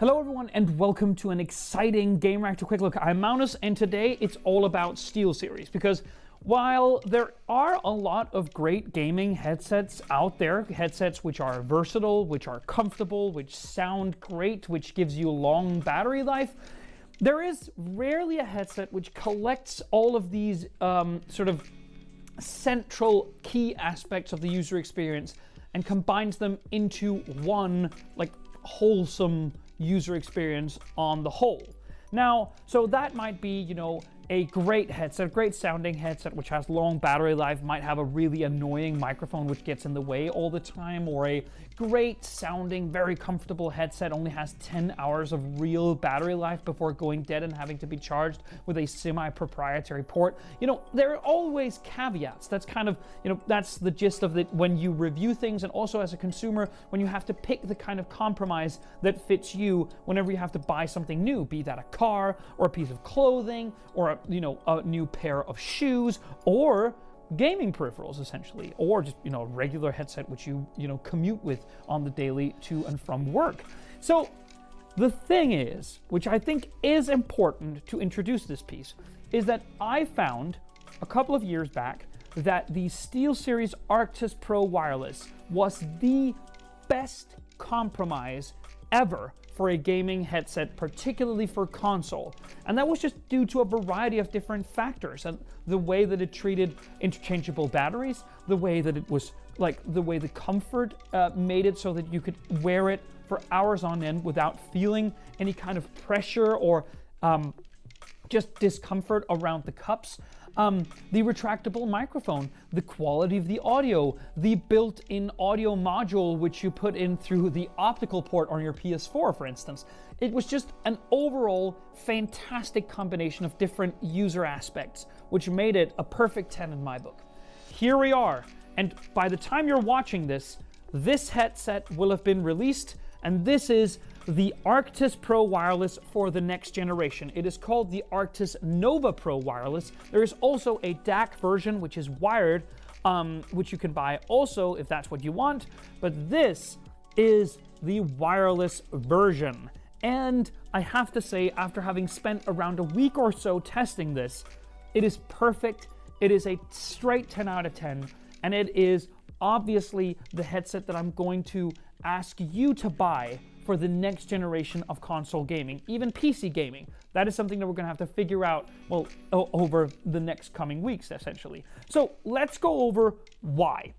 Hello everyone and welcome to an exciting Gamereactor Quick Look. I'm Magnus and today it's all about SteelSeries because while there are a lot of great gaming headsets out there, headsets which are versatile, which are comfortable, which sound great, which gives you long battery life, there is rarely a headset which collects all of these um, sort of central key aspects of the user experience and combines them into one like wholesome user experience on the whole. Now, so that might be, you know, a great headset, great sounding headset which has long battery life, might have a really annoying microphone which gets in the way all the time, or a great sounding, very comfortable headset only has 10 hours of real battery life before going dead and having to be charged with a semi proprietary port. You know, there are always caveats. That's kind of, you know, that's the gist of it when you review things, and also as a consumer, when you have to pick the kind of compromise that fits you whenever you have to buy something new, be that a car or a piece of clothing or a you know, a new pair of shoes or gaming peripherals essentially or just you know a regular headset which you you know commute with on the daily to and from work. So the thing is which i think is important to introduce this piece is that i found a couple of years back that the SteelSeries Arctis Pro Wireless was the best compromise ever for a gaming headset, particularly for console. And that was just due to a variety of different factors and the way that it treated interchangeable batteries, the way that it was like the way the comfort uh, made it so that you could wear it for hours on end without feeling any kind of pressure or um, just discomfort around the cups. Um, the retractable microphone, the quality of the audio, the built in audio module which you put in through the optical port on your PS4, for instance. It was just an overall fantastic combination of different user aspects, which made it a perfect 10 in my book. Here we are, and by the time you're watching this, this headset will have been released and this is the Arctis Pro Wireless for the next generation. It is called the Arctis Nova Pro Wireless. There is also a DAC version, which is wired, um, which you can buy also if that's what you want. But this is the wireless version. And I have to say, after having spent around a week or so testing this, it is perfect. It is a straight 10 out of 10, and it is obviously the headset that I'm going to ask you to buy for the next generation of console gaming, even PC gaming. That is something that we're going to have to figure out, well, over the next coming weeks, essentially. So let's go over why.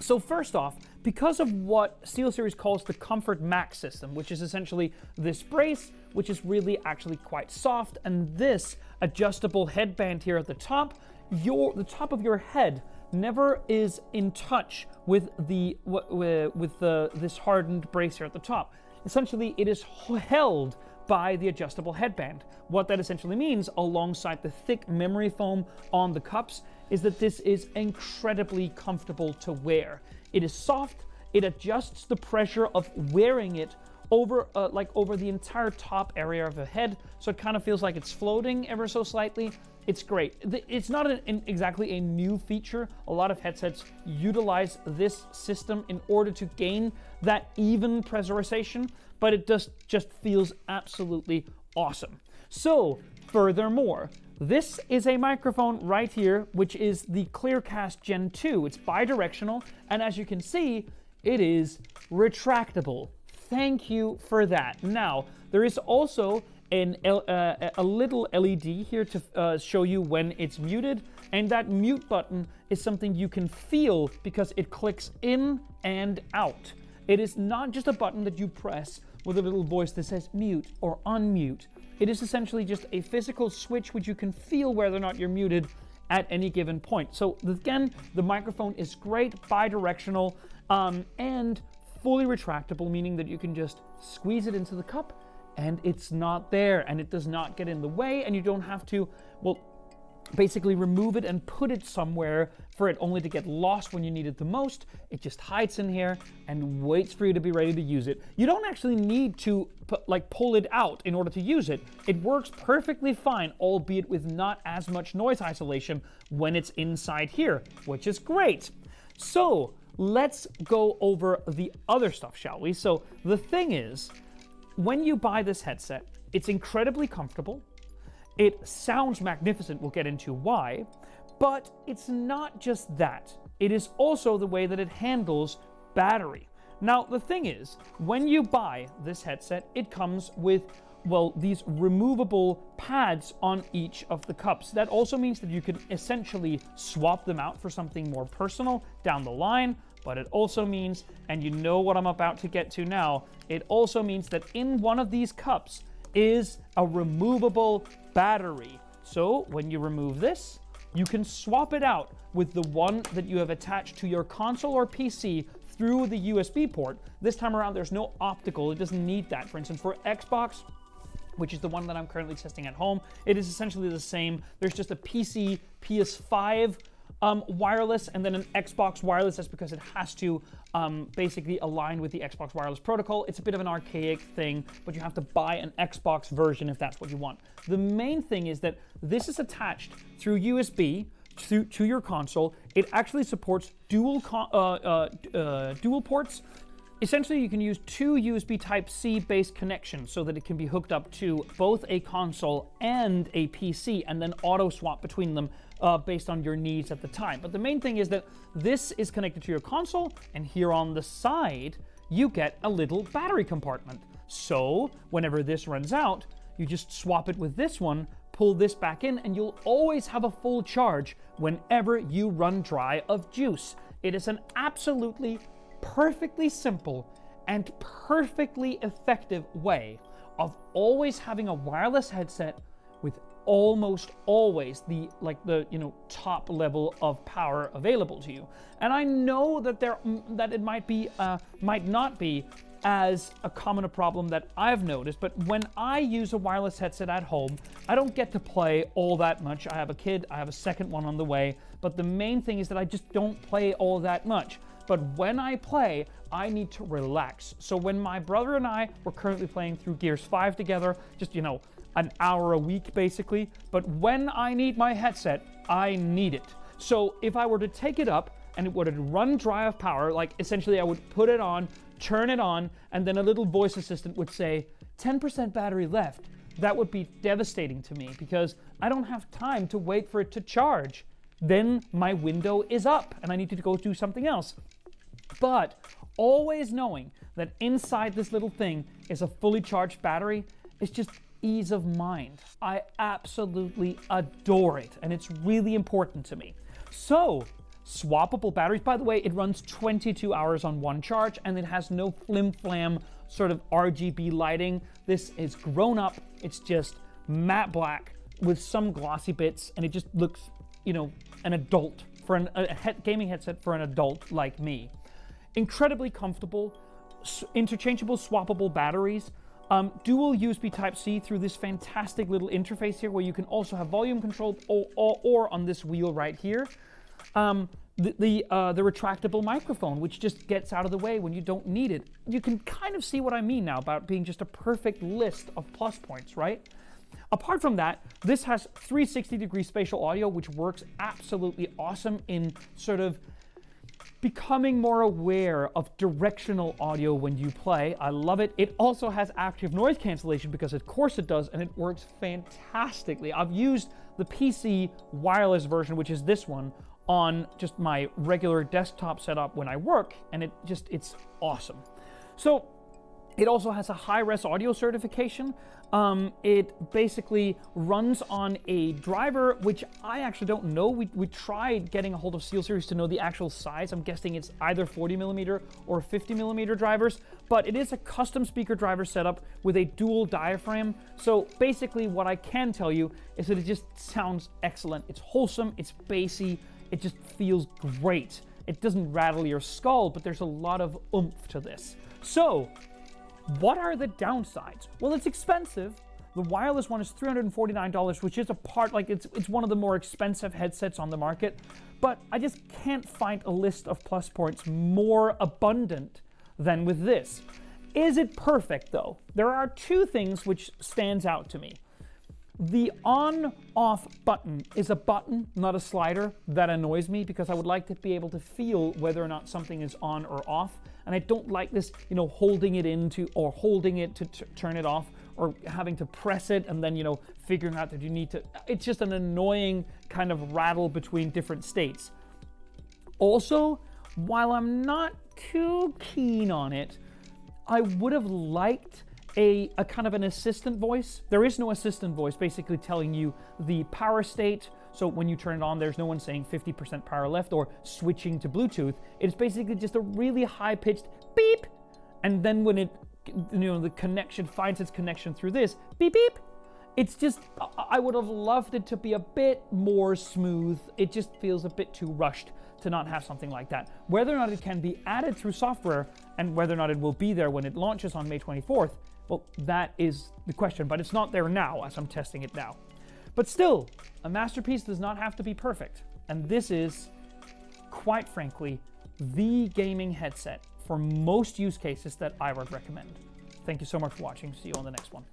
So, first off, because of what SteelSeries calls the Comfort Max system, which is essentially this brace, which is really actually quite soft, and this adjustable headband here at the top, your the top of your head never is in touch with the with the this hardened brace here at the top. Essentially, it is held by the adjustable headband. What that essentially means, alongside the thick memory foam on the cups, is that this is incredibly comfortable to wear. It is soft, it adjusts the pressure of wearing it over uh, like over the entire top area of the head, so it kind of feels like it's floating ever so slightly. It's great. It's not an, an, exactly a new feature. A lot of headsets utilize this system in order to gain that even pressurization, but it just just feels absolutely awesome. So, furthermore, this is a microphone right here, which is the Clearcast Gen 2. It's bidirectional, and as you can see, it is retractable. Thank you for that. Now, there is also an, uh, a little LED here to uh, show you when it's muted, and that mute button is something you can feel because it clicks in and out. It is not just a button that you press with a little voice that says mute or unmute. It is essentially just a physical switch which you can feel whether or not you're muted at any given point. So again, the microphone is great, bi-directional, um, and fully retractable, meaning that you can just squeeze it into the cup and it's not there and it does not get in the way and you don't have to, well, basically remove it and put it somewhere for it only to get lost when you need it the most. It just hides in here and waits for you to be ready to use it. You don't actually need to put, like pull it out in order to use it. It works perfectly fine, albeit with not as much noise isolation when it's inside here, which is great. So, let's go over the other stuff, shall we? So, the thing is, when you buy this headset, it's incredibly comfortable. It sounds magnificent, we'll get into why, but it's not just that. It is also the way that it handles battery. Now, the thing is, when you buy this headset, it comes with well, these removable pads on each of the cups. That also means that you can essentially swap them out for something more personal down the line, but it also means, and you know what I'm about to get to now, it also means that in one of these cups is a removable battery. So when you remove this, you can swap it out with the one that you have attached to your console or PC through the USB port. This time around, there's no optical, it doesn't need that. For instance, for Xbox, which is the one that I'm currently testing at home, it is essentially the same. There's just a PC, PS5 um, wireless and then an Xbox wireless. That's because it has to um, basically align with the Xbox wireless protocol. It's a bit of an archaic thing, but you have to buy an Xbox version if that's what you want. The main thing is that this is attached through USB to, to your console. It actually supports dual uh, uh, uh, dual ports. Essentially, you can use two USB Type C based connections so that it can be hooked up to both a console and a PC and then auto swap between them uh, based on your needs at the time. But the main thing is that this is connected to your console, and here on the side, you get a little battery compartment. So, whenever this runs out, you just swap it with this one, pull this back in, and you'll always have a full charge whenever you run dry of juice. It is an absolutely perfectly simple and perfectly effective way of always having a wireless headset with almost always the like the you know top level of power available to you and i know that there that it might be uh, might not be as a common a problem that I've noticed, but when I use a wireless headset at home, I don't get to play all that much. I have a kid, I have a second one on the way, but the main thing is that I just don't play all that much. But when I play, I need to relax. So when my brother and I were currently playing through Gears 5 together, just, you know, an hour a week basically, but when I need my headset, I need it. So if I were to take it up and it would run dry of power, like essentially I would put it on, turn it on, and then a little voice assistant would say, 10% battery left. That would be devastating to me because I don't have time to wait for it to charge. Then my window is up and I need to go do something else. But always knowing that inside this little thing is a fully charged battery is just ease of mind. I absolutely adore it and it's really important to me. So, swappable batteries. By the way, it runs 22 hours on one charge and it has no flim flam sort of RGB lighting. This is grown up, it's just matte black with some glossy bits and it just looks, you know, an adult for an, a he- gaming headset for an adult like me. Incredibly comfortable, interchangeable, swappable batteries. Um, dual USB Type C through this fantastic little interface here, where you can also have volume control, or, or, or on this wheel right here. Um, the the, uh, the retractable microphone, which just gets out of the way when you don't need it. You can kind of see what I mean now about being just a perfect list of plus points, right? Apart from that, this has 360 degree spatial audio, which works absolutely awesome in sort of becoming more aware of directional audio when you play. I love it. It also has active noise cancellation because, of course, it does, and it works fantastically. I've used the PC wireless version, which is this one, on just my regular desktop setup when I work, and it just it's awesome. So it also has a high res audio certification. Um, it basically runs on a driver, which I actually don't know. We, we tried getting a hold of SteelSeries to know the actual size. I'm guessing it's either 40 millimeter or 50 millimeter drivers, but it is a custom speaker driver setup with a dual diaphragm. So basically, what I can tell you is that it just sounds excellent. It's wholesome, it's bassy, it just feels great. It doesn't rattle your skull, but there's a lot of oomph to this. So, what are the downsides? Well, it's expensive. The wireless one is $349, which is a part like it's it's one of the more expensive headsets on the market, but I just can't find a list of plus points more abundant than with this. Is it perfect though? There are two things which stands out to me. The on off button is a button, not a slider. That annoys me because I would like to be able to feel whether or not something is on or off. And I don't like this, you know, holding it into or holding it to t- turn it off or having to press it and then, you know, figuring out that you need to. It's just an annoying kind of rattle between different states. Also, while I'm not too keen on it, I would have liked a, a kind of an assistant voice. There is no assistant voice basically telling you the power state. So when you turn it on, there's no one saying 50% power left or switching to Bluetooth. It's basically just a really high pitched beep. And then when it, you know, the connection finds its connection through this beep beep. It's just, I would have loved it to be a bit more smooth. It just feels a bit too rushed to not have something like that. Whether or not it can be added through software and whether or not it will be there when it launches on May 24th, well, that is the question, but it's not there now as I'm testing it now. But still, a masterpiece does not have to be perfect. And this is, quite frankly, the gaming headset for most use cases that I would recommend. Thank you so much for watching. See you on the next one.